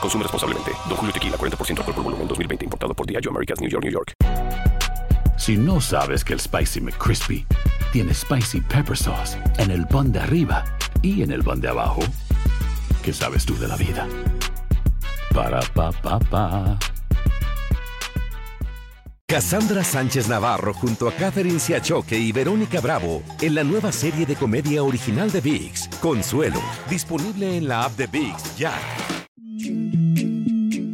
Consume responsablemente. Don Julio Tequila, 40% alcohol por volumen, 2020. Importado por Diageo Americas, New York, New York. Si no sabes que el Spicy McCrispy tiene Spicy Pepper Sauce en el pan de arriba y en el pan de abajo, ¿qué sabes tú de la vida? Para, pa, pa, pa. Cassandra Sánchez Navarro junto a Catherine Siachoque y Verónica Bravo en la nueva serie de comedia original de VIX, Consuelo, disponible en la app de VIX ya.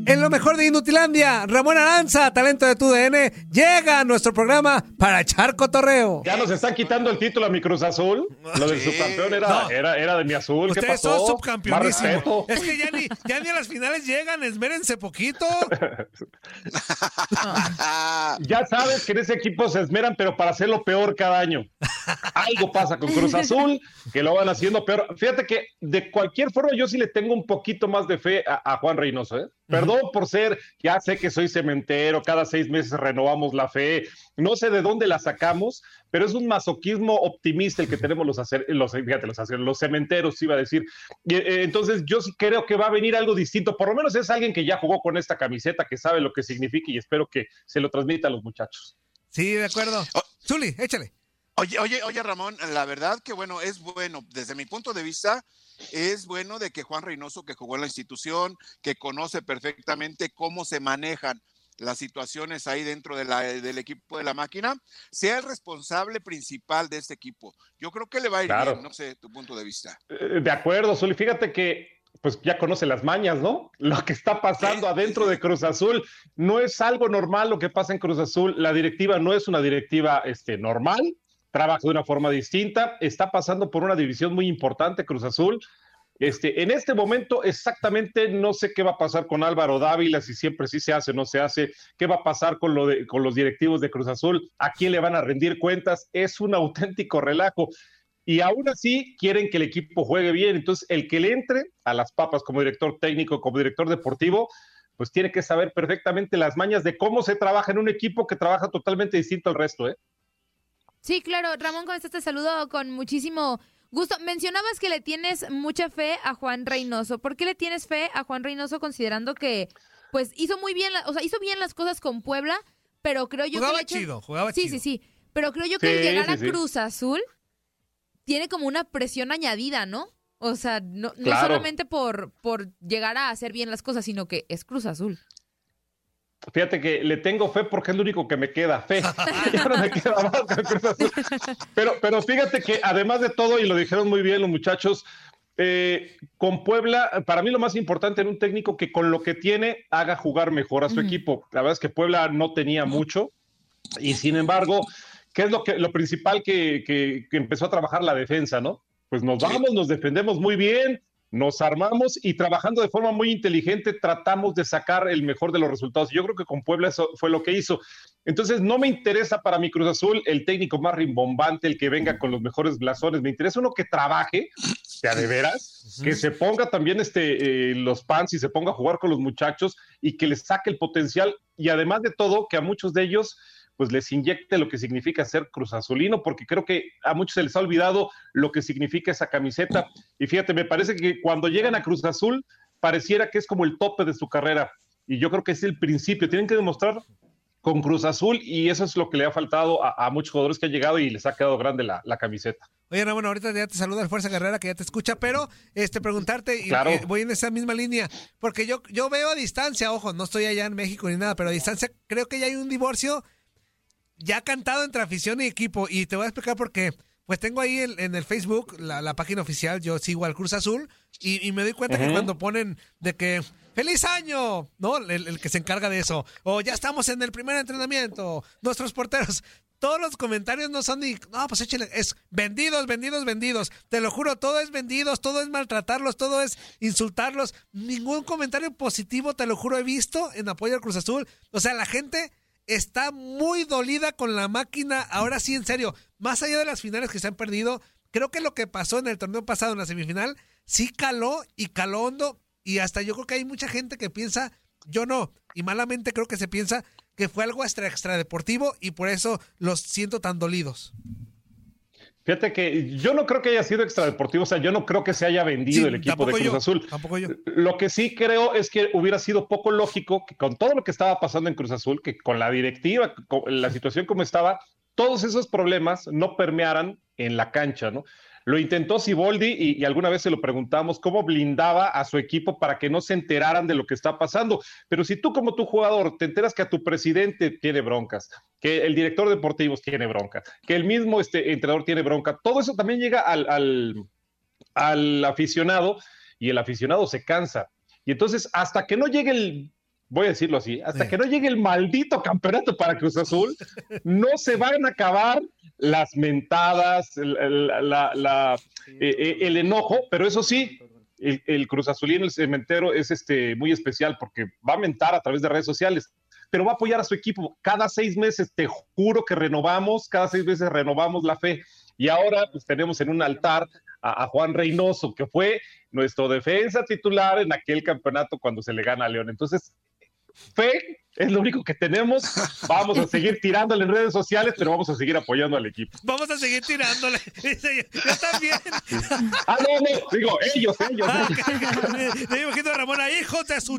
En lo mejor de Inutilandia, Ramón Aranza, talento de tu DN, llega a nuestro programa para echar cotorreo. Ya nos están quitando el título a mi Cruz Azul. Lo del subcampeón era, No. era, era de mi azul. ¿Qué Ustedes pasó? son subcampeonísimos. Es que ya ni, ya ni a las finales llegan, esmérense poquito. Ya sabes que en ese equipo se esmeran, pero para hacerlo peor cada año. Algo pasa con Cruz Azul, que lo van haciendo peor. Fíjate que de cualquier forma yo sí le tengo un poquito más de fe a, a Juan Reynoso. ¿eh? Perdón por ser, ya sé que soy cementero, cada seis meses renovamos la fe, no sé de dónde la sacamos, pero es un masoquismo optimista el que tenemos los, hacer, los, fíjate, los, hacer- los cementeros, iba a decir. Y, eh, entonces yo sí creo que va a venir algo distinto, por lo menos es alguien que ya jugó con esta camiseta, que sabe lo que significa y espero que se lo transmita a los muchachos. Sí, de acuerdo. Oh. Zuli, échale. Oye, oye, oye, Ramón, la verdad que bueno, es bueno, desde mi punto de vista, es bueno de que Juan Reynoso, que jugó en la institución, que conoce perfectamente cómo se manejan las situaciones ahí dentro de la- del equipo de la máquina, sea el responsable principal de este equipo. Yo creo que le va a ir Claro. bien, no sé, tu punto de vista. Eh, De acuerdo, Zuli. Fíjate que pues ya conoce las mañas, ¿no? Lo que está pasando adentro de Cruz Azul no es algo normal lo que pasa en Cruz Azul. La directiva no es una directiva este, normal, trabaja de una forma distinta, está pasando por una división muy importante Cruz Azul. Este, en este momento exactamente no sé qué va a pasar con Álvaro Dávila, si siempre sí se hace o no se hace, qué va a pasar con, lo de, con los directivos de Cruz Azul, a quién le van a rendir cuentas, es un auténtico relajo y aún así quieren que el equipo juegue bien. Entonces, el que le entre a las papas como director técnico, como director deportivo, pues tiene que saber perfectamente las mañas de cómo se trabaja en un equipo que trabaja totalmente distinto al resto, ¿eh? Sí, claro, Ramón, con esto te saludo con muchísimo gusto. Mencionabas que le tienes mucha fe a Juan Reynoso. ¿Por qué le tienes fe a Juan Reynoso considerando que, pues, hizo muy bien, la- o sea, hizo bien las cosas con Puebla, pero creo yo Jugaba que... hecho- chido, jugaba sí, chido. Sí, sí, Pero creo yo que Sí, el llegar sí, a sí. Cruz Azul tiene como una presión añadida, ¿no? O sea, no, no solamente por, por llegar a hacer bien las cosas, sino que es Cruz Azul. Fíjate que le tengo fe porque es lo único que me queda, fe. Me queda más. Pero, pero fíjate que además de todo, y lo dijeron muy bien los muchachos, eh, con Puebla, para mí lo más importante en un técnico que con lo que tiene haga jugar mejor a su Ujú. equipo. La verdad es que Puebla no tenía mucho y sin embargo, ¿qué es lo, que, lo principal que, que- que empezó a trabajar la defensa, no? Pues nos vamos, nos defendemos muy bien, nos armamos y trabajando de forma muy inteligente tratamos de sacar el mejor de los resultados. Yo creo que con Puebla eso fue lo que hizo. Entonces no me interesa para mi Cruz Azul el técnico más rimbombante, el que venga con los mejores blasones. Me interesa uno que trabaje, de de veras, que se ponga también este, eh, los pants y se ponga a jugar con los muchachos y que les saque el potencial. Y además de todo, que a muchos de ellos pues les inyecte lo que significa ser Cruz Azulino, porque creo que a muchos se les ha olvidado lo que significa esa camiseta. Y fíjate, me parece que cuando llegan a Cruz Azul, pareciera que es como el tope de su carrera. Y yo creo que es el principio. Tienen que demostrar con Cruz Azul y eso es lo que le ha faltado a, muchos jugadores que han llegado y les ha quedado grande la, camiseta. Oye, bueno, ahorita ya te saluda el Fuerza Guerrera que ya te escucha, pero este preguntarte, y, voy en esa misma línea, porque yo, yo veo a distancia, ojo, no estoy allá en México ni nada, pero a distancia creo que ya hay un divorcio ya cantado entre afición y equipo, y te voy a explicar por qué. Pues tengo ahí en, el Facebook la, página oficial, yo sigo al Cruz Azul, y, me doy cuenta que cuando ponen de que ¡Feliz año! ¿No? El, que se encarga de eso. O ya estamos en el primer entrenamiento. Nuestros porteros. Todos los comentarios no son ni. No, pues échale. Es vendidos, vendidos, vendidos. Te lo juro, todo es vendidos, todo es maltratarlos, todo es insultarlos. Ningún comentario positivo, te lo juro, he visto en apoyo al Cruz Azul. O sea, la gente está muy dolida con la máquina. Ahora sí, en serio. Más allá de las finales que se han perdido, creo que lo que pasó en el torneo pasado, en la semifinal, sí caló y caló hondo y hasta yo creo que hay mucha gente que piensa, yo no, y malamente creo que se piensa que fue algo extra, extra deportivo y por eso los siento tan dolidos. Fíjate que yo no creo que haya sido extradeportivo, o sea, yo no creo que se haya vendido el equipo de Cruz Azul. Tampoco yo. Lo que sí creo es que hubiera sido poco lógico que con todo lo que estaba pasando en Cruz Azul, que con la directiva, con la situación como estaba, todos esos problemas no permearan en la cancha, ¿no? Lo intentó Siboldi y, alguna vez se lo preguntamos cómo blindaba a su equipo para que no se enteraran de lo que está pasando. Pero si tú como tu jugador te enteras que a tu presidente tiene broncas, que el director deportivo tiene bronca, que el mismo este, entrenador tiene bronca, todo eso también llega al, al, al aficionado y el aficionado se cansa. Y entonces, hasta que no llegue el voy a decirlo así, hasta que no llegue el maldito campeonato para Cruz Azul, no se van a acabar las mentadas, el, eh, eh, el, enojo, pero eso sí, el, Cruz Azulín, el cementero, es este, muy especial porque va a mentar a través de redes sociales, pero va a apoyar a su equipo. Cada seis meses, te juro que renovamos, cada seis meses renovamos la fe. Y ahora pues, tenemos en un altar a, a, Juan Reynoso, que fue nuestro defensa titular en aquel campeonato cuando se le gana a León. Entonces, fe es lo único que tenemos. Vamos a seguir tirándole en redes sociales, pero vamos a seguir apoyando al equipo. Vamos a seguir tirándole. Yo también. Ah, no, no, digo, ellos, ellos. Ah, Le digo a Ramón, hijos de su...